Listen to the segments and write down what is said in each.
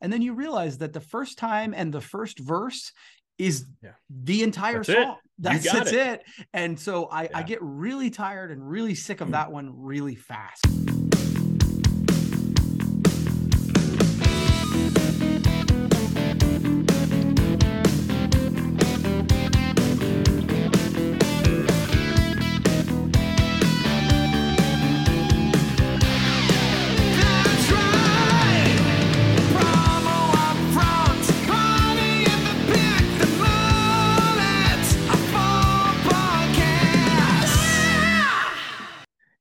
and then you realize that the first time and the first verse is Yeah. the entire That's song. You That's, that's it. And so I, I get really tired and really sick of hmm. that one really fast.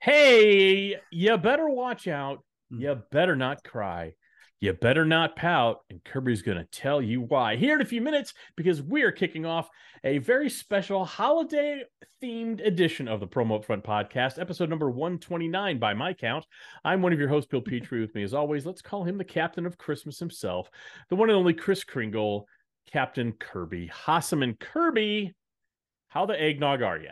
Hey, you better watch out. Hmm. You better not cry. You better not pout. And Kirby's going to tell you why here in a few minutes because we are kicking off a very special holiday themed edition of the Promo Upfront podcast, episode number 129 by my count. I'm one of your hosts, Bill Petrie. With me, as always, let's call him the captain of Christmas himself, the one and only Kris Kringle, Captain Kirby. Hasseman Kirby, how the eggnog are you?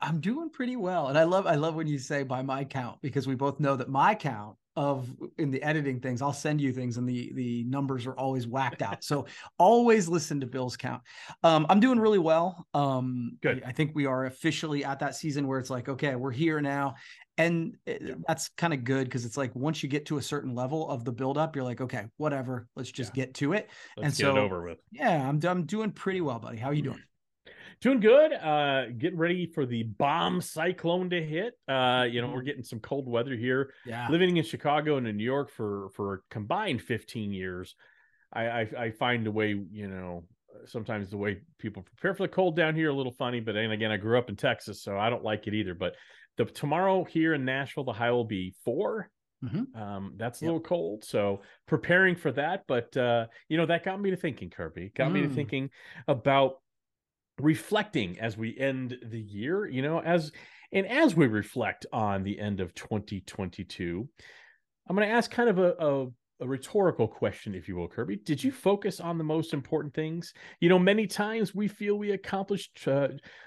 I'm doing pretty well. And I love I love when you say by my count because we both know that my count of in the editing things, I'll send you things and the the numbers are always whacked out. So always listen to Bill's count. Um, I'm doing really well. Um, Good. I think we are officially at that season where it's like, okay, we're here now. And it- Yeah. that's kind of good because it's like once you get to a certain level of the buildup, you're like, okay, whatever, let's just get to it. Let's And get it so- over with. Yeah, I'm I'm doing pretty well, buddy. How are you doing? Doing good. Uh, getting ready for the bomb cyclone to hit. Uh, you know, we're getting some cold weather here. Yeah. Living in Chicago and in New York for for a combined 15 years, I, I I find the way you know sometimes the way people prepare for the cold down here a little funny. But then again, I grew up in Texas, so I don't like it either. But the tomorrow here in Nashville, the high will be 4 Mhm. Um, that's a Yep. little cold, so preparing for that. But uh, you know, that got me to thinking, Kirby. Got me to Mm. thinking about reflecting as we end the year you know as and as we reflect on the end of 2022 i'm going to ask kind of a, a a rhetorical question if you will kirby did you focus on the most important things you know many times we feel we accomplished uh,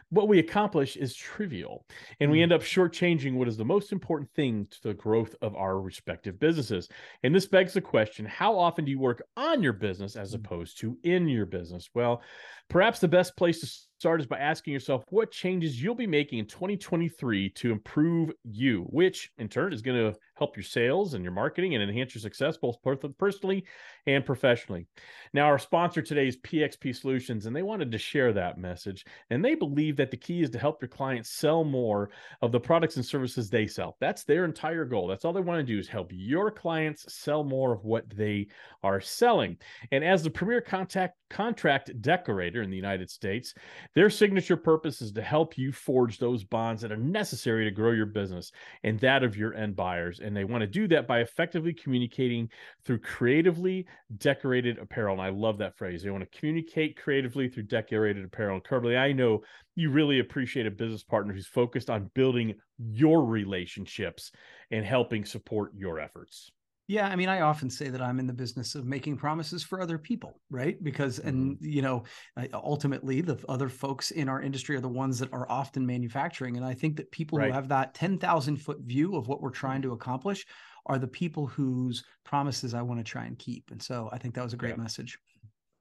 what we accomplish is trivial and we Mm. end up shortchanging what is the most important thing to the growth of our respective businesses and this begs the question how often do you work on your business as Mm. opposed to in your business well Perhaps the best place to start is by asking yourself what changes you'll be making in 2023 to improve you, which in turn is going to help your sales and your marketing and enhance your success both personally and professionally. Now, our sponsor today is PXP Solutions, and they wanted to share that message. And they believe that the key is to help your clients sell more of the products and services they sell. That's their entire goal. That's all they want to do is help your clients sell more of what they are selling. And as the premier contact contract decorator in the United States, their signature purpose is to help you forge those bonds that are necessary to grow your business and that of your end buyers. And they want to do that by effectively communicating through creatively decorated apparel. And I love that phrase. They want to communicate creatively through decorated apparel. And Kirby, I know you really appreciate a business partner who's focused on building your relationships and helping support your efforts. Yeah, I mean, I often say that I'm in the business of making promises for other people, right? Because, and you know, ultimately, the other folks in our industry are the ones that are often manufacturing. And I think that people Right. who have that 10,000 foot view of what we're trying to accomplish are the people whose promises I want to try and keep. And so I think that was a great Yeah. message.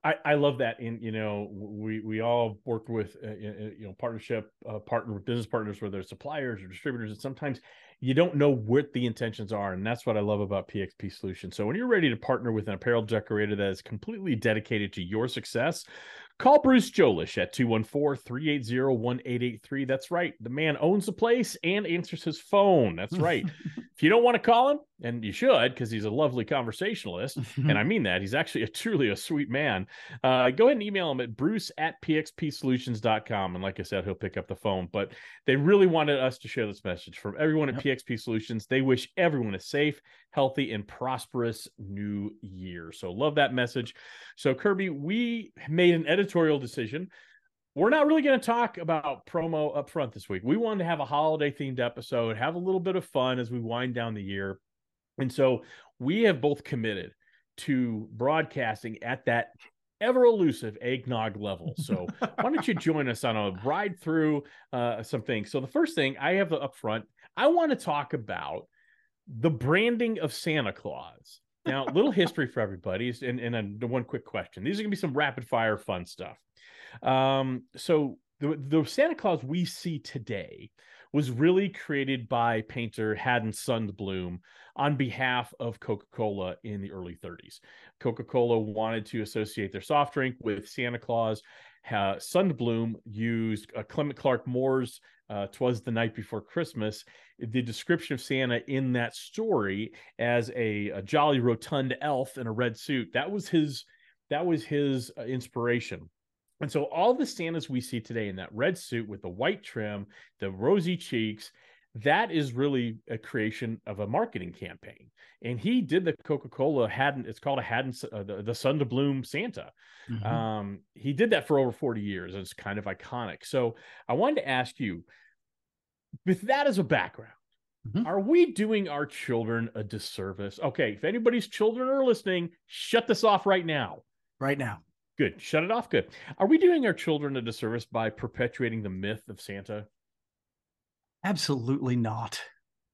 I, I love that. And, you know, we, we all work with, uh, you you know, partnership, uh, partner with business partners, whether it's suppliers or distributors. And sometimes you don't know what the intentions are. And that's what I love about PXP Solutions. So when you're ready to partner with an apparel decorator that is completely dedicated to your success, call Bruce Jolish at 214 380 1883. That's right. The man owns the place and answers his phone. That's right. if you don't want to call him, and you should, because he's a lovely conversationalist, and I mean that. He's actually a truly a sweet man. Uh, go ahead and email him at bruce at pxpsolutions.com. And like I said, he'll pick up the phone. But they really wanted us to share this message from everyone at PXP Solutions. They wish everyone a safe, healthy, and prosperous new year. So love that message. So, Kirby, we made an editorial decision. We're not really going to talk about promo up front this week. We wanted to have a holiday themed episode, have a little bit of fun as we wind down the year. And so we have both committed to broadcasting at that ever elusive eggnog level. So why don't you join us on a ride through uh, some things? So the first thing I have up front, I want to talk about the branding of Santa Claus. Now, little history for everybody, and and then one quick question. These are gonna be some rapid fire fun stuff. Um, so the the Santa Claus we see today was really created by painter Haddon Sundblom on behalf of Coca-Cola in the early 30s. Coca-Cola wanted to associate their soft drink with Santa Claus. Sundblom used uh, Clement Clarke Moore's uh, "Twas the Night Before Christmas." The description of Santa in that story as a, a jolly rotund elf in a red suit that was his that was his uh, inspiration. And so all the Santas we see today in that red suit with the white trim, the rosy cheeks, that is really a creation of a marketing campaign. And he did the Coca-Cola hadn't it's called a hadn't uh, the, the Sundblom Santa. Mhm. Um, he did that for over 40 years. and It's kind of iconic. So I wanted to ask you, with that as a background, Mhm. are we doing our children a disservice? Okay, if anybody's children are listening, shut this off right now. right now. Good. Shut it off. Good. Are we doing our children a disservice by perpetuating the myth of Santa? Absolutely not.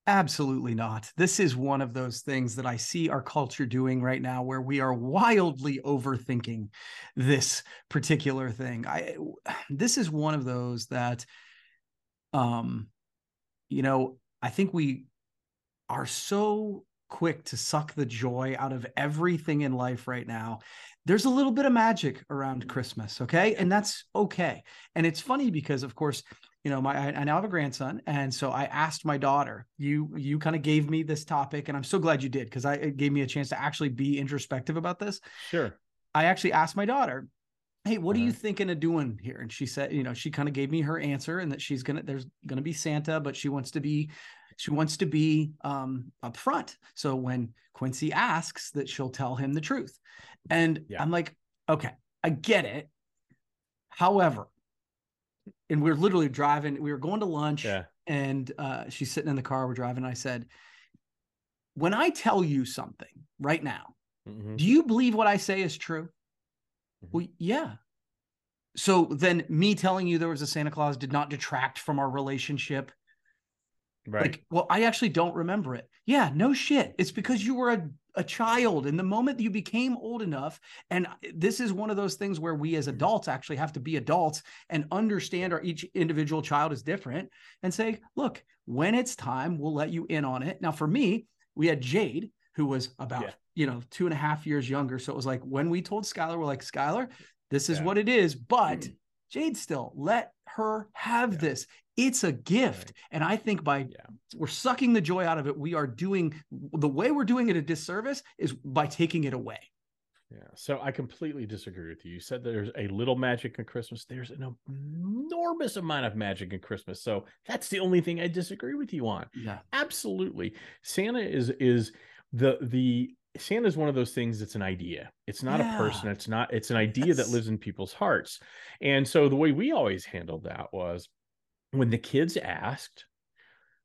Absolutely not. This is one of those things that I see our culture doing right now where we are wildly overthinking this particular thing. I this is one of those that um you know, I think we are so quick to suck the joy out of everything in life right now. There's a little bit of magic around Christmas, okay? And that's okay. And it's funny because of course, you know, my I, now have a grandson, and so I asked my daughter. You you kind of gave me this topic, and I'm so glad you did because I it gave me a chance to actually be introspective about this. Sure. I actually asked my daughter, "Hey, what are you Uh-huh. thinking of doing here?" And she said, you know, she kind of gave me her answer, and that she's gonna there's gonna be Santa, but she wants to be she wants to be um upfront. So when Quincy asks, that she'll tell him the truth. And Yeah. I'm like, okay, I get it. However, and we are literally driving, we were going to lunch Yeah. and uh, she's sitting in the car, we're driving. And I said, when I tell you something right now, Mhm. do you believe what I say is true? Mhm. Well, yeah. So then me telling you there was a Santa Claus did not detract from our relationship. Right. Like, well, I actually don't remember it. Yeah, no shit. It's because you were a, a child. And the moment you became old enough, and this is one of those things where we as adults actually have to be adults and understand our each individual child is different and say, look, when it's time, we'll let you in on it. Now, for me, we had Jade, who was about, Yeah. you know, two and a half years younger. So it was like when we told Skylar, we're like, Skylar, this is Yeah. what it is. But mm. Jade still let her have Yeah. this. It's a gift. Right. And I think by Yeah. we're sucking the joy out of it, we are doing the way we're doing it a disservice is by taking it away. Yeah. So I completely disagree with you. You said there's a little magic in Christmas. There's an enormous amount of magic in Christmas. So that's the only thing I disagree with you on. Yeah. Absolutely. Santa is is the the Santa is one of those things that's an idea. It's not Yeah. a person. It's not, it's an idea that lives in people's hearts. And so the way we always handled that was when the kids asked,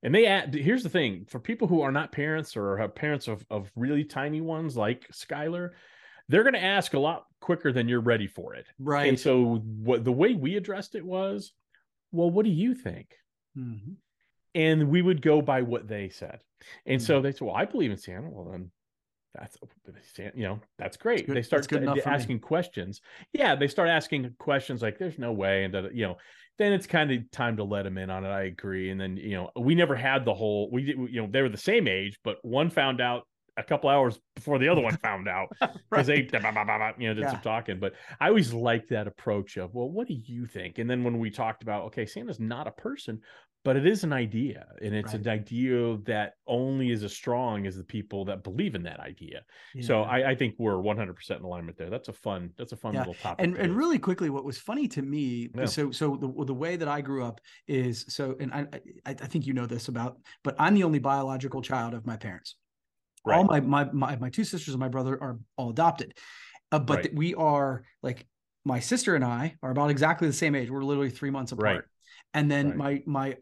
and they a- here's the thing for people who are not parents or have parents of, of really tiny ones like Skylar, they're going to ask a lot quicker than you're ready for it. Right. And so what the way we addressed it was, well, what do you think? Mhm. and we would go by what they said. And Hmm. so they said, "Well, I believe in Santa." Well, then that's oh, you know that's great. they start good to- enough me. asking questions. Yeah, they start asking questions like, "There's no way," and that you know, then it's kind of time to let them in on it. I agree. And then you know, we never had the whole. We you know, they were the same age, but one found out a couple hours before the other one found out because they you know did Yeah. some talking. But I always liked that approach of, well, what do you think? And then when we talked about, okay, Santa's not a person, but it is an idea, and it's Right. an idea that only is as strong as the people that believe in that idea. So I, I think we're 100 percent in alignment there. That's a fun. That's a fun Yeah. little topic. and and really quickly, what was funny to me, Yeah. so so the the way that I grew up is so, and I I, I think you know this about, but I'm the only biological child of my parents. All Right. my my my my two sisters and my brother are all adopted, uh, but Right. th- we are like my sister and I are about exactly the same age. We're literally three months apart, Right. and then my my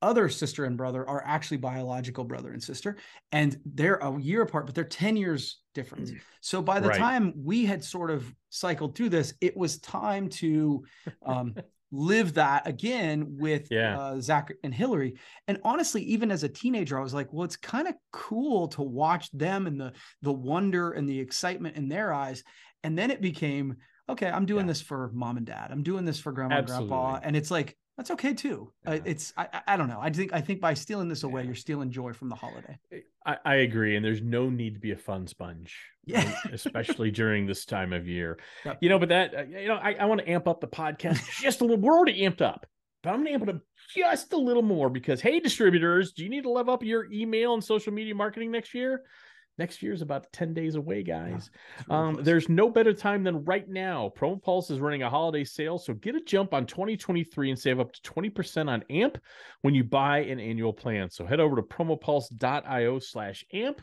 other sister and brother are actually biological brother and sister, and they're a year apart, but they're ten years different. So by the Right. time we had sort of cycled through this, it was time to um, live that again with Yeah. uh, Zach and Hillary. And honestly, even as a teenager, I was like, well, it's kind of cool to watch them and the the wonder and the excitement in their eyes. And then it became, okay, I'm doing Yeah. this for mom and dad. I'm doing this for grandma and grandpa. And it's like, that's okay too. Uh, Yeah. it's I, I- don't know. I think I think by stealing this away, Yeah. you're stealing joy from the holiday. I, I agree, and there's no need to be a fun sponge, Yeah. right? especially during this time of year. Yep. You know, but that uh, you know, I, I want to amp up the podcast just a little. We're already amped up, but I'm to amp it up just a little more because hey, distributors, do you need to level up your email and social media marketing next year? Next year is about 10 days away, guys. Really Um, there's no better time than right now. Promo Pulse is running a holiday sale, so get a jump on 2023 and save up to 20% on AMP when you buy an annual plan. So head over to promopulse.io slash AMP.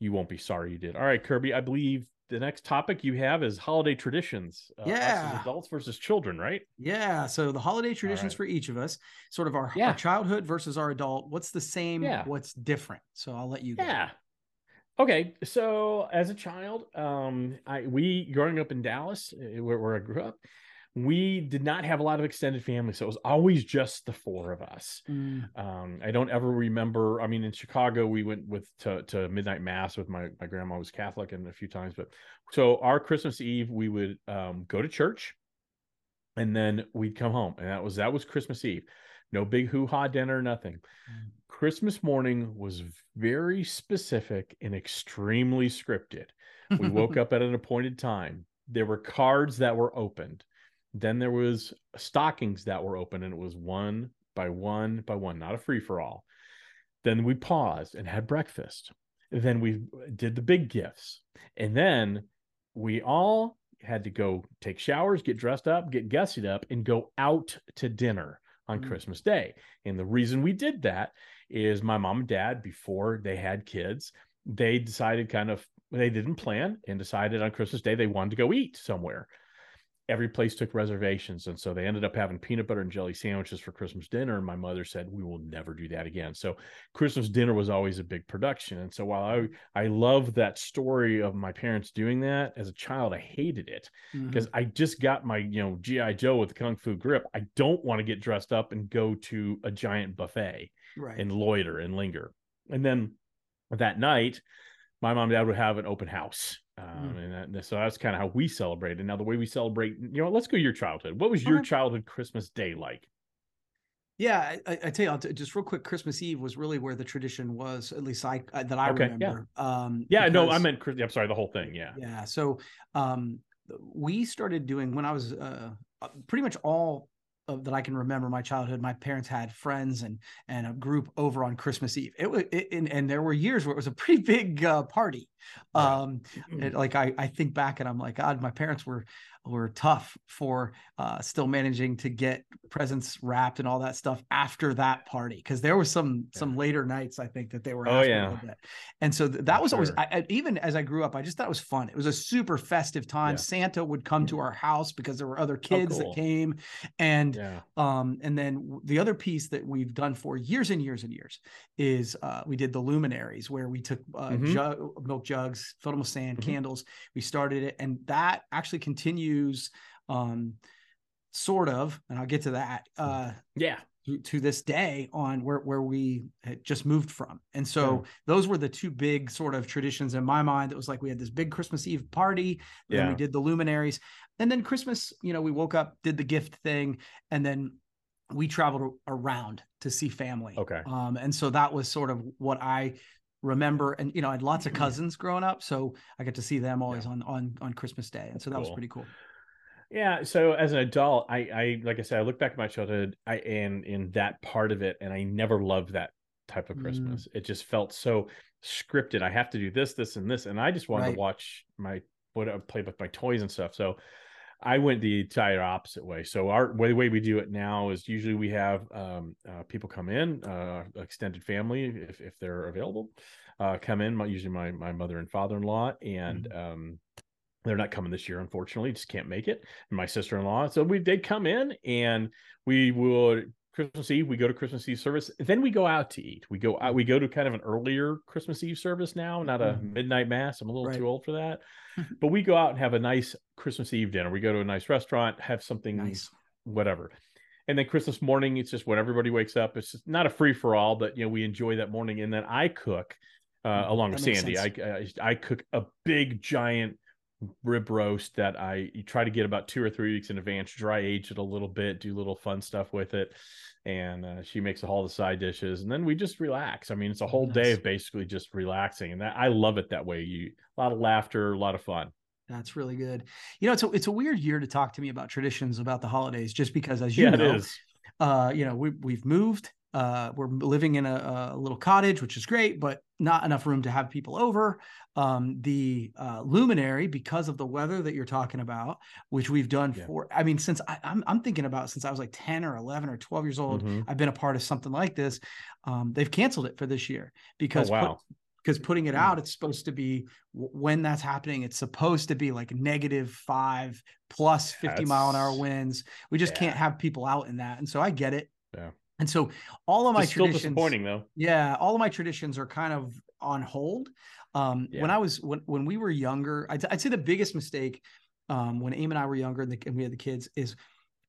You won't be sorry you did. All right, Kirby, I believe the next topic you have is holiday traditions. Uh, Yeah. adults versus children, right? Yeah. So the holiday traditions right. for each of us, sort of our, Yeah. our childhood versus our adult. What's the same? Yeah. What's different? So I'll let you. go. Yeah. Okay, so as a child, um, I we growing up in Dallas, uh, where, where I grew up, we did not have a lot of extended family, so it was always just the four of us. Mm, Um, I don't ever remember. I mean, in Chicago, we went with to, to midnight mass with my my grandma was Catholic and a few times, but so our Christmas Eve we would um, go to church, and then we'd come home, and that was that was Christmas Eve. No big hoo ha dinner, nothing. Mm. Christmas morning was very specific and extremely scripted. We woke up at an appointed time. There were cards that were opened. Then there was stockings that were open, and it was one by one by one, not a free for all. Then we paused and had breakfast. Then we did the big gifts, and then we all had to go take showers, get dressed up, get gussied up, and go out to dinner on Mm. Christmas Day. And the reason we did that is my mom and dad, before they had kids, they decided kind of they didn't plan and decided on Christmas Day they wanted to go eat somewhere. Every place took reservations. And so they ended up having peanut butter and jelly sandwiches for Christmas dinner. And my mother said, We will never do that again. So Christmas dinner was always a big production. And so while I I love that story of my parents doing that, as a child, I hated it because mm-hmm. I just got my, you know, GI Joe with the Kung Fu grip. I don't want to get dressed up and go to a giant buffet right. and loiter and linger. And then that night, my mom and dad would have an open house. Um, Mm. and that, so that's kind of how we celebrated. Now, the way we celebrate, you know, let's go your childhood. What was your Okay. childhood Christmas day like? Yeah, I, I I tell you, I'll t- just real quick. Christmas Eve was really where the tradition was, at least I uh, that I Okay, yeah. remember. Um, Yeah, no, I meant, I'm sorry, the whole thing. Yeah. Yeah. So um, we started doing when I was uh, uh, pretty much all of that I can remember my childhood. My parents had friends and and a group over on Christmas Eve. It was it, and, and there were years where it was a pretty big uh, party. Yeah. Um, it- like I I think back and I'm like, God, my parents were were tough for uh, still managing to get presents wrapped and all that stuff after that party because there was some some later nights I think that they were Oh, yeah. a little bit. And so th- that was always sure. I, even as I grew up, I just thought it was fun. It was a super festive time. Yeah. Santa would come to our house because there were other kids cool. that came, and Yeah. um, and then the other piece that we've done for years and years and years is uh, we did the luminaries where we took uh, Mhm. jug, milk jugs, filled them with sand, Mhm. candles. We started it, and that actually continues, um, sort of, and I'll get to that. Uh, Yeah. to, to this day on where, where we had just moved from. And so those were the two big sort of traditions in my mind. It was like we had this big Christmas Eve party, then we did the luminaries, and then Christmas, you know, we woke up, did the gift thing, and then we traveled around to see family. Okay. Um, and so that was sort of what I remember. And you know, I had lots of cousins growing up, so I got to see them always on on on Christmas Day. And so that was pretty cool. Yeah. So as an adult, I, I like I said, I look back at my childhood, I and in that part of it, and I never loved that type of Mm. Christmas. It just felt so scripted. I have to do this, this, and this, and I just wanted Right. to watch my what I play with my toys and stuff. So I went the entire opposite way. So our way, the way we do it now is usually we have um, uh, people come in, uh, extended family if if they're available, uh, come in. My usually my my mother and father in law, and Mm-hmm. um, they're not coming this year, unfortunately. Just can't make it. And my sister in law. So we they come in and we would Christmas Eve. We go to Christmas Eve service. Then we go out to eat. We go out. We go to kind of an earlier Christmas Eve service now, not a Mhm. midnight mass. I'm a little Right. too old for that. but we go out and have a nice Christmas Eve dinner. We go to a nice restaurant, have something Nice. whatever. And then Christmas morning, it's just when everybody wakes up. It's just not a free for all, but you know we enjoy that morning. And then I cook uh, along with Mm, That makes Sandy. I, I I cook a big giant rib roast that I try to get about two or three weeks in advance, dry age it a little bit, do little fun stuff with it. And uh, she makes all the side dishes, and then we just relax. I mean, it's a whole day of basically just relaxing, and that I love it that way. You a lot of laughter, a lot of fun. That's really good. You know, it's a, it's a weird year to talk to me about traditions about the holidays, just because, as you yeah, know, uh, you know, we, we've moved. Uh, we're living in a, a little cottage, which is great, but not enough room to have people over. Um, the uh, luminary, because of the weather that you're talking about, which we've done Yeah. for, I mean, since I, I'm, I'm thinking about since I was like 10 or 11 or 12 years old, Mhm. I've been a part of something like this. Um, they've canceled it for this year because Oh, wow. because putting it Hmm. out, it's supposed to be when that's happening. It's supposed to be like negative five plus 50 mile an hour winds. We just can't have people out in that. And so I get it. Yeah. And so all of my It's still traditions, disappointing though. yeah, all of my traditions are kind of on hold. Um, when I was when when we were younger, I'd, I'd say the biggest mistake um, when Aim and I were younger and, the, and we had the kids is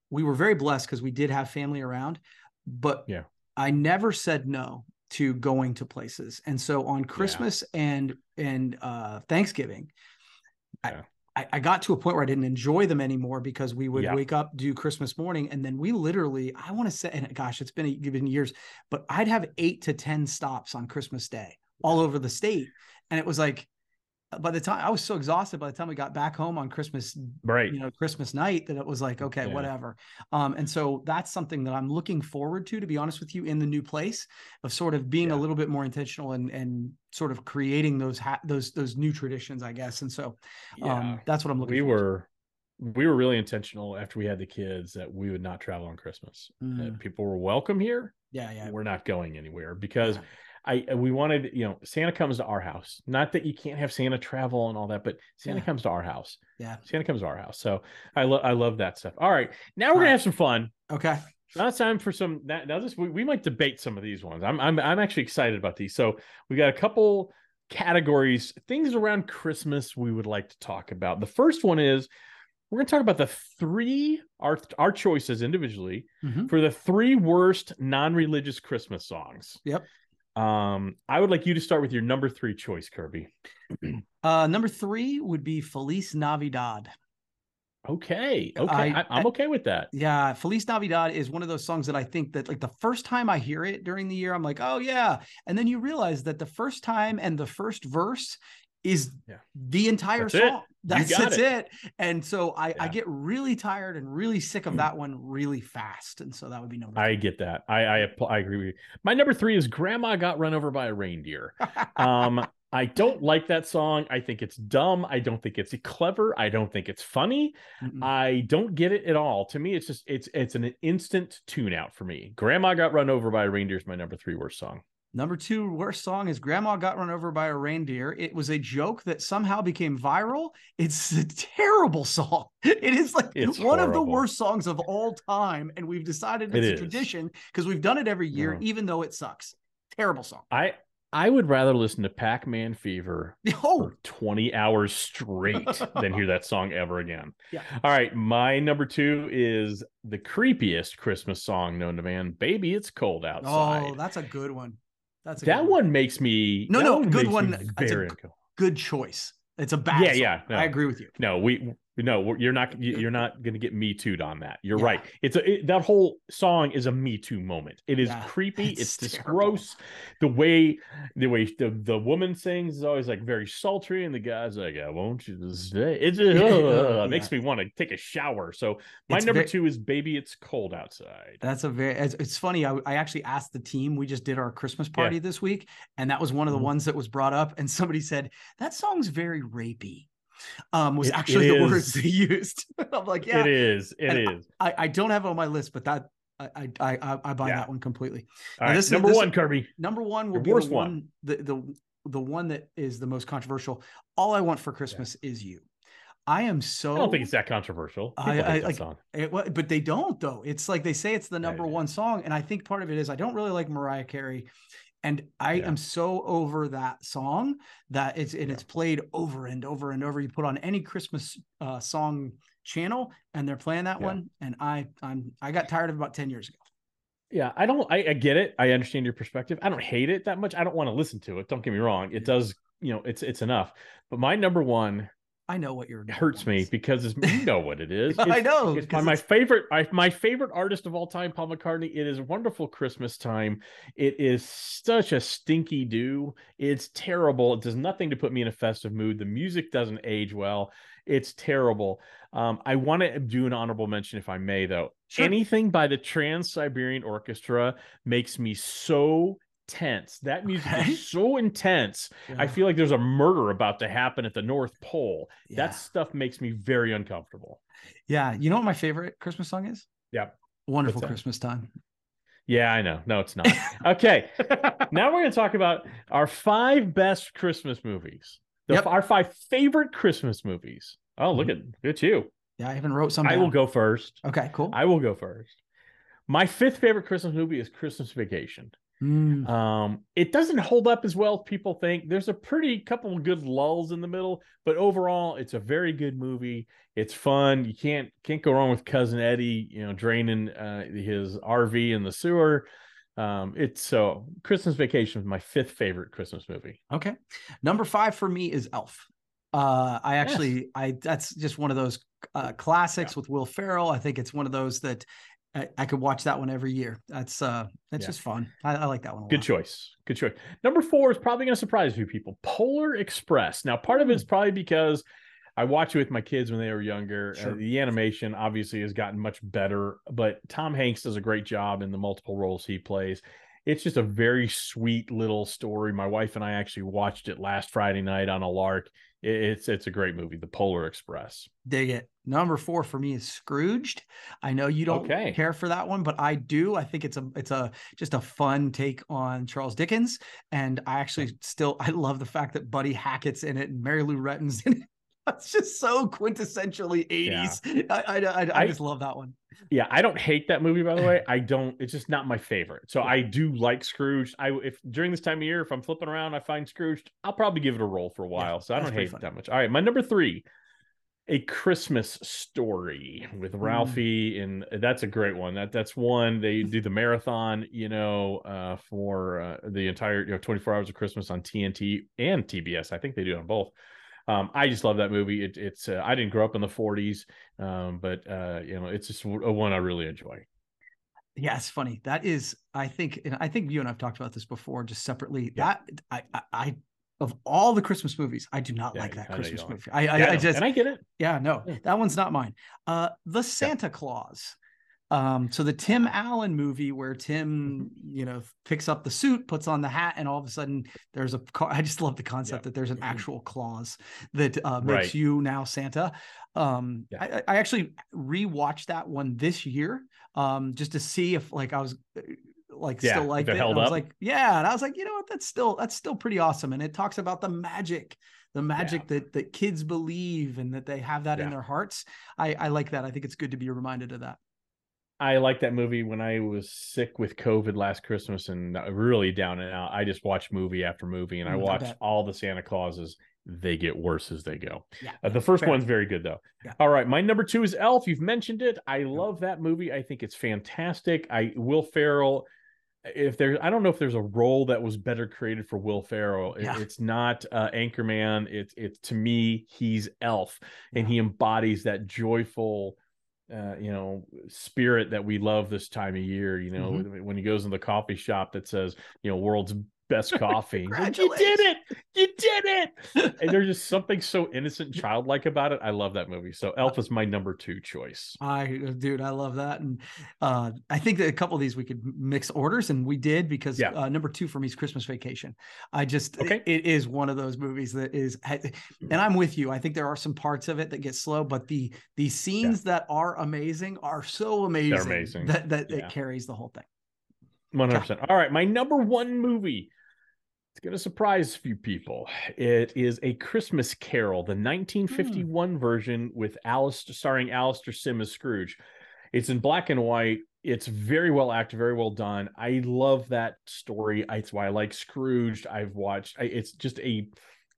we were very blessed because we did have family around, but Yeah. I never said no to going to places. And so on Christmas and and uh, Thanksgiving, Yeah. I, I got to a point where I didn't enjoy them anymore because we would Yeah. wake up, do Christmas morning, and then we literally, I want to say, and gosh, it's been been years, but I'd have eight to ten stops on Christmas Day all over the state, and it was like, by the time I was so exhausted, by the time we got back home on Christmas, Right. you know, Christmas night, that it was like, okay, Yeah. whatever. Um, and so that's something that I'm looking forward to, to be honest with you, in the new place of sort of being Yeah. a little bit more intentional and and sort of creating those ha- those those new traditions, I guess. And so um, that's what I'm looking. we forward to. were we were really intentional after we had the kids that we would not travel on Christmas. Mm. people were welcome here. Yeah, yeah. We're not going anywhere because Yeah. I uh, we wanted you know Santa comes to our house. Not that you can't have Santa travel and all that, but Santa Yeah. comes to our house. Yeah. Santa comes to our house. So I love I love that stuff. All right, now we're All gonna right. have some fun. Okay. Now it's time for some. Now now this we, we might debate some of these ones. I'm I'm I'm actually excited about these. So we got a couple categories, things around Christmas we would like to talk about. The first one is we're going to talk about the three our our choices individually Mhm. for the three worst non-religious Christmas songs. Yep. Um, I would like you to start with your number three choice, Kirby. Uh, number three would be Feliz Navidad. Okay. Okay. I- I'm okay with that. Yeah, Feliz Navidad is one of those songs that I think that like the first time I hear it during the year, I'm like, oh yeah, and then you realize that the first time and the first verse is Yeah. the entire That's song. That's, that's it. And so I, I get really tired and really sick of that one really fast. And so that would be number. I get that. I I, I agree with you. My number three is Grandma Got Run Over by a Reindeer. Um, I don't like that song. I think it's dumb. I don't think it's clever. I don't think it's funny. Mm-mm. I don't get it at all. To me, it's just it's it's an instant tune out for me. Grandma Got Run Over by a Reindeer is my number three worst song. Number two worst song is Grandma Got Run Over by a Reindeer. It was a joke that somehow became viral. It's a terrible song. It is like It's one of the worst songs of all time. And we've decided It it's a tradition because we've done it every year, No. even though it sucks. Terrible song. I I would rather listen to Pac Man Fever Oh, for 20 hours straight than hear that song ever again. Yeah. All right. My number two is the creepiest Christmas song known to man. Baby, it's cold oh, outside. oh, that's a good one. That's that good one makes me No, no, good one. Very. Good choice. It's a bad. Yeah, song. yeah, no. I agree with you. No, we no, you're not you- you're not going to get me tooed on that. You're Yeah. right. It's a it, that whole song is a me too moment. It is Yeah, creepy. it's just gross. The way the way the, the woman sings is always like very sultry, and the guy's like, "I want you to stay." It's Yeah, uh, yeah. makes me want to take a shower. So my It's number ve- two is "Baby, It's Cold Outside." That's a very. It's, it's funny. I, I actually asked the team. We just did our Christmas party this week, and that was one of the Mhm. ones that was brought up. And somebody said that song's very rapey. Um, was It- actually it the words they used. I'm like, yeah, It is. It And is. I, I don't have it on my list, but that I I I, I- I buy Yeah. that one completely. All right, this is- number this- one, Kirby. Number one will Your be the worst one, one. the the the one that is the most controversial. All I want for Christmas is you. I am so. I don't think it's that controversial. People I- I- like- song. It, but they don't though. It's like they say it's the number yeah. one song, and I think part of it is I don't really like Mariah Carey, And I Yeah. am so over that song that it's and Yeah. it's played over and over and over. You put on any Christmas uh, song channel and they're playing that Yeah. one. And I I'm I got tired of about 10 years ago. Yeah, I don't. I, I get it. I understand your perspective. I don't hate it that much. I don't want to listen to it. Don't get me wrong. It does. You know, it's it's enough. But my number one I know what you're it hurts me because it's you know what it is. I know. It's my it's- favorite. I, my favorite artist of all time, Paul McCartney. It is wonderful Christmas time. It is such a stinky do. It's terrible. It does nothing to put me in a festive mood. The music doesn't age well. It's terrible. Um, I want to do an honorable mention, if I may, though. Sure. Anything by the Trans Siberian Orchestra makes me so tense. That music Okay. is so intense. I feel like there's a murder about to happen at the North Pole. Yeah. That stuff makes me very uncomfortable. Yeah, you know what my favorite Christmas song is? Yep. Wonderful? Christmas time. Yeah, I know. No, it's not. okay. now we're going to talk about our five best Christmas movies. The, Yep. Our five favorite Christmas movies. Oh, look Mhm. at it's you. Yeah, I even wrote some. I will go first. Okay, cool. I will go first. My fifth favorite Christmas movie is Christmas Vacation. Mm, Um, it doesn't hold up as well as people think. There's a pretty couple of good lulls in the middle, but overall, it's a very good movie. It's fun. You can't can't go wrong with cousin Eddie, you know, draining uh, his RV in the sewer. Um, it's so Christmas Vacation is my fifth favorite Christmas movie. okay. Number five for me is Elf. Uh, I Yes. actually, I that's just one of those uh, classics with Will Ferrell. I think it's one of those that I, I could watch that one every year. That's uh, that's Yeah. just fun. I, I like that one. A Good choice. Good choice. Number four is probably going to surprise a few people. Polar Express. Now, part of it is probably because I watched it with my kids when they were younger. Uh, the animation obviously has gotten much better, but Tom Hanks does a great job in the multiple roles he plays. It's just a very sweet little story. My wife and I actually watched it last Friday night on a lark. It's it's a great movie, The Polar Express. Dig it. Number four for me is Scrooged. I know you don't Okay. care for that one, but I do. I think it's a it's a just a fun take on Charles Dickens, and I actually still I love the fact that Buddy Hackett's in it and Mary Lou Retton's in it. It's just so quintessentially eighties. I, I, I I I- just love that one. Yeah, I don't hate that movie by the way. I don't. It's just not my favorite. So I do like Scrooge. I if during this time of year, if I'm flipping around, I find Scrooge, I'll probably give it a roll for a while. so I don't hate it that much. All right, my number three, A Christmas Story with Mm. Ralphie, and that's a great one. That that's one they do the marathon, you know, uh, for uh, the entire you know 24 hours of Christmas on TNT and TBS. I think they do it on both. Um, I just love that movie. It, it's uh, I didn't grow up in the 40s, um, but uh, you know, it's just a one I really enjoy. Yeah, it's funny. That is, I think, and I think you and I've talked about this before, just separately. Yeah. That I, I, I, of all the Christmas movies, I do not Yeah, like that Christmas movie. I, I, Yeah, I know, just, and I get it. yeah, no, that one's not mine. Uh, the Santa Claus. Um, so the Tim Allen movie where Tim, Mm-hmm. you know, picks up the suit, puts on the hat, and all of a sudden there's a car. I just love the concept that there's an actual clause that uh, makes Right. you now Santa. Um, Yeah. I, I actually rewatched that one this year, um, just to see if like I was uh, like Yeah, still like it held I was up. like, yeah, and I was like, you know what, that's still that's still pretty awesome, and it talks about the magic the magic that that kids believe and that they have that in their hearts. I I like that. I think it's good to be reminded of that. I like that movie when I was sick with COVID last Christmas and really down and out. I just watched movie after movie and I Mm, I watched all the Santa Clauses. They get worse as they go. Yeah. Uh, the first fair. one's very good though. Yeah. All right, my number two is Elf. You've mentioned it. I love that movie. I think it's fantastic. I Will Ferrell. If there, I don't know if there's a role that was better created for Will Ferrell. It- Yeah. It's not uh, Anchorman. It's it's to me he's Elf, and he embodies that joyful, uh, you know, spirit that we love this time of year. You know, Mm-hmm. when he goes in the coffee shop that says, you know, world's best coffee. Like, you did it. You did it. and there's just something so innocent and childlike about it. I love that movie. So Elf is my number two choice. I dude, I love that, and uh, I think that a couple of these we could mix orders, and we did because Yeah. uh, number two for me is Christmas Vacation. I just Okay. it is one of those movies that is, and I'm with you. I think there are some parts of it that get slow, but the the scenes that are amazing are so amazing, amazing. that that Yeah. it carries the whole thing. 100%. All right. My number one movie. It's going to surprise a few people. It is A Christmas Carol, the 1951 version with Alice, starring Alastair Sim as Scrooge. It's in black and white. It's very well acted, very well done. I love that story. It's why I like Scrooge. I've watched. I, it's just a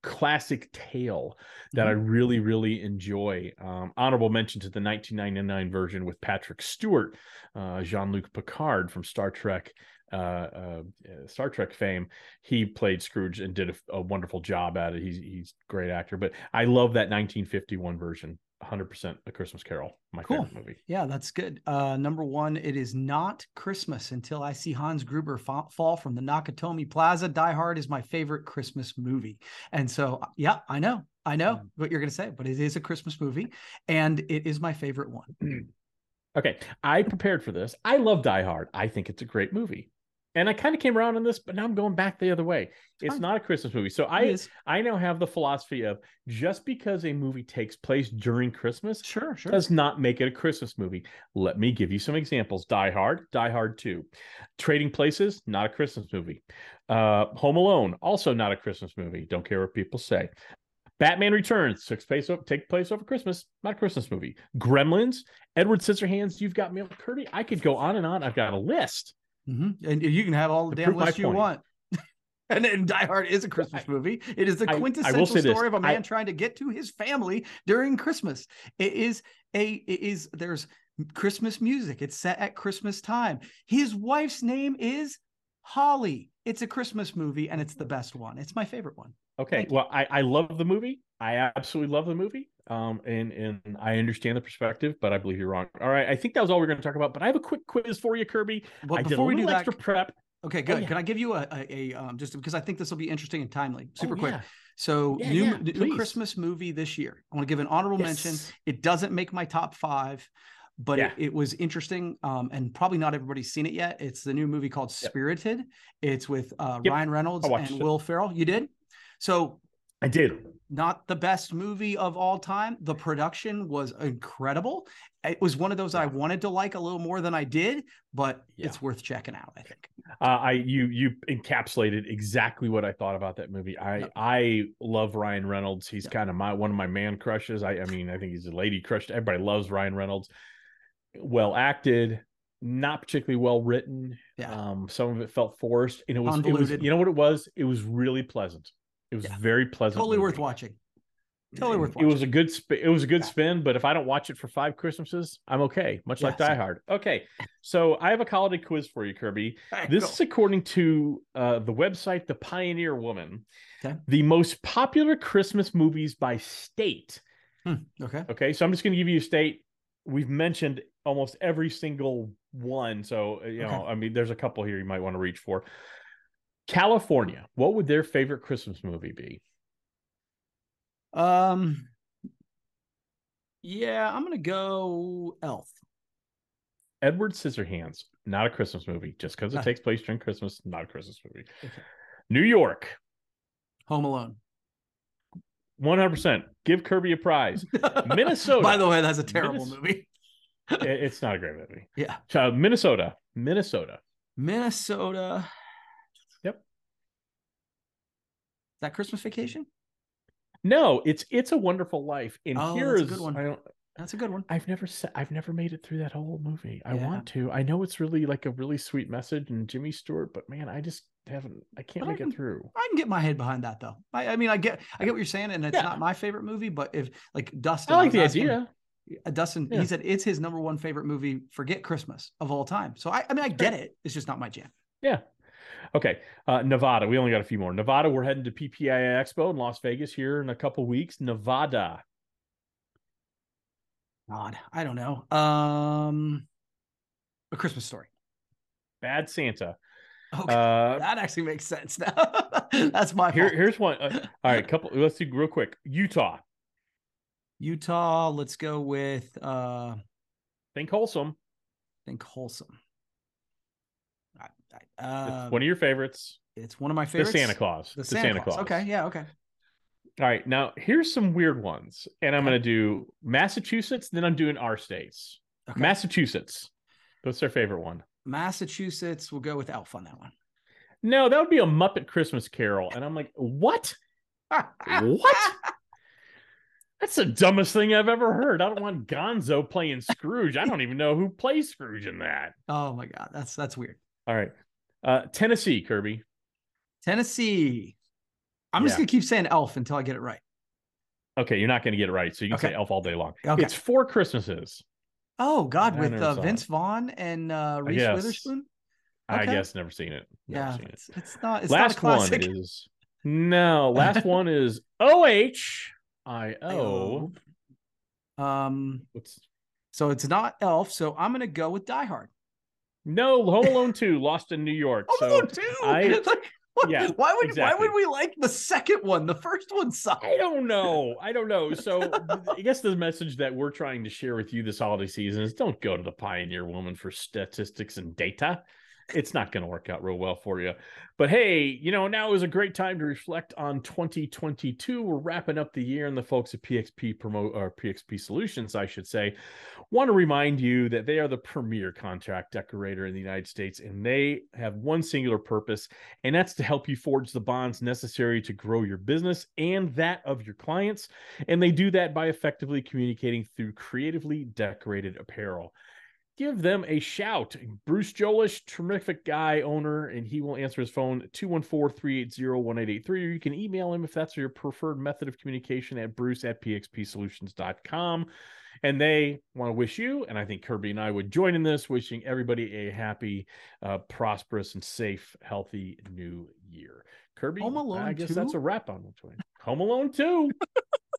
classic tale that I really, really enjoy. Um, honorable mention to the 1999 version with Patrick Stewart, uh, Jean Luc Picard from Star Trek. Uh, uh, uh, Star Trek fame, he played Scrooge and did a, a wonderful job at it. He's he's a great actor, but I love that 1951 version. 100% A Christmas Carol, my Cool. favorite movie. Yeah, that's good. Uh, number one, it is not Christmas until I see Hans Gruber fa- fall from the Nakatomi Plaza. Die Hard is my favorite Christmas movie. And so, yeah, I know, I know Mm. what you're going to say, but it is a Christmas movie and it is my favorite one. Okay, I prepared for this. I love Die Hard. I think it's a great movie. And I kind of came around on this, but now I'm going back the other way. It's fine. not a Christmas movie. So I. I now have the philosophy of just because a movie takes place during Christmas Sure, sure. does not make it a Christmas movie. Let me give you some examples. Die Hard, Die Hard 2. Trading Places, not a Christmas movie. Uh, Home Alone, also not a Christmas movie. Don't care what people say. Batman Returns, takes place, o- take place over Christmas, not a Christmas movie. Gremlins, Edward Scissorhands, You've Got Mail, Kirby. I could go on and on. I've got a list. Mhm. And you can have all the damn list you point. want. and, and Die Hard is a Christmas movie. It is the I- I quintessential say this. story of a man trying to get to his family during Christmas. It is a it is there's Christmas music. It's set at Christmas time. His wife's name is Holly. It's a Christmas movie and it's the best one. It's my favorite one. Okay. Well, I, I love the movie. I absolutely love the movie. Um, and and I understand the perspective, but I believe you're wrong. All right. I think that was all we are going to talk about. But I have a quick quiz for you, Kirby. But I before we do that, extra prep. okay, good. yeah. Can I give you a, a, a um just because I think this will be interesting and timely, super Oh, quick. So Yeah, new, yeah, new. Christmas movie this year. I want to give an honorable mention. It doesn't make my top five, but Yeah. it, it was interesting. Um, and probably not everybody's seen it yet. It's the new movie called Yep. Spirited. It's with uh, Yep. Ryan Reynolds and it. Will Ferrell. You did? So I did. not the best movie of all time. The production was incredible. It was one of those I wanted to like a little more than I did, but Yeah. it's worth checking out. I think. Uh, I you you encapsulated exactly what I thought about that movie. I. I love Ryan Reynolds. He's kind of my one of my man crushes. I I mean I think he's a lady crush. Everybody loves Ryan Reynolds. Well acted, not particularly well written. Yeah. Um, some of it felt forced, and it was it was you know what it was. It was really pleasant. It was Yeah. very pleasant. Totally worth watching. Totally worth watching. It was a good sp- it was a good Yeah. spin, but if I don't watch it for five Christmases, I'm okay. Much like Die same. Hard. Okay, so I have a holiday quiz for you, Kirby. Right, This go. is according to uh, the website The Pioneer Woman. Okay. The most popular Christmas movies by state. Hmm, okay. Okay, so I'm just going to give you a state. We've mentioned almost every single one. So, you know, Okay. I mean, there's a couple here you might want to reach for. California, what would their favorite Christmas movie be? Um. Yeah, I'm gonna go Elf. Edward Scissorhands, not a Christmas movie. Just because it Ah. takes place during Christmas, not a Christmas movie. Okay. New York, Home Alone. 100%. Give Kirby a prize. Minnesota. By the way, that's a terrible Minnes- movie. It's not a great movie. Yeah. So, Minnesota, Minnesota. Minnesota. Yep. Is that Christmas Vacation? No, it's it's a Wonderful Life. And Oh, here that's a good one. I don't That's a good one. I've never said I've never made it through that whole movie. I Yeah. want to. I know it's really like a really sweet message and Jimmy Stewart, but man, I just haven't I can't But I make can- it through. I can get my head behind that though. I, I mean, I get, I get what you're saying, and it's Yeah. not my favorite movie. But if like Dustin, I like was the idea. uh, Dustin, Yeah. he said it's his number one favorite movie. Forget Christmas of all time. So I, I mean, I get it. It's just not my jam. Yeah. Okay. Uh, Nevada. We only got a few more. Nevada. We're heading to PPAI Expo in Las Vegas here in a couple weeks. Nevada. God, I don't know. Um, a Christmas story. Bad Santa. Okay, Uh, that actually makes sense now. That's my here, here's one. Uh, all right. Couple. Let's do real quick. Utah. Utah. Let's go with uh, Think wholesome. think wholesome. Uh, one of your favorites. it's one of my favorites. The. Santa Claus. The Santa, Claus. Okay, yeah, okay. All right. Now here's some weird ones, and I'm Okay. going to do Massachusetts. Then I'm doing our states. Okay. Massachusetts. What's their favorite one? Massachusetts. We'll go with Elf on that one. No, that would be a Muppet Christmas Carol, and I'm like, what? What? That's the dumbest thing I've ever heard. I don't want Gonzo playing Scrooge. I don't even know who plays Scrooge in that. Oh my god, that's that's weird. All right. Uh Tennessee, Kirby. Tennessee. I'm just gonna keep saying elf until I get it right. Okay, you're not going to get it right, so you can Okay. say elf all day long. Okay. It's four Christmases. Oh God, I with uh, Vince Vaughn and uh, Reese. Witherspoon. I guess never seen it. Never Yeah, seen it. it's, it's not. It's last not a one is no. Last one is O H I O. Um, What's so it's not Elf. So I'm gonna go with Die Hard. No Home Alone Two, Lost in New York. Home so Alone two. I- Like, what- yeah, Why would exactly. Why would we like the second one? The first one sucked. I don't know. I don't know. So I guess the message that we're trying to share with you this holiday season is don't go to the Pioneer Woman for statistics and data. It's not going to work out real well for you. But hey, you know, now is a great time to reflect on 2022. We're wrapping up the year, and the folks at PXP promote or PXP Solutions, I should say, want to remind you that they are the premier contract decorator in the United States, and they have one singular purpose, and that's to help you forge the bonds necessary to grow your business and that of your clients. And they do that by effectively communicating through creatively decorated apparel. Give them a shout. Bruce Jolish, terrific guy, owner, and he will answer his phone 214 380 1883. Or you can email him if that's your preferred method of communication at bruce at pxpsolutions.com. And they want to wish you, and I think Kirby and I would join in this, wishing everybody a happy, uh, prosperous, and safe, healthy new year. Kirby, Home Alone I guess 2? that's a wrap on which one. Home Alone 2.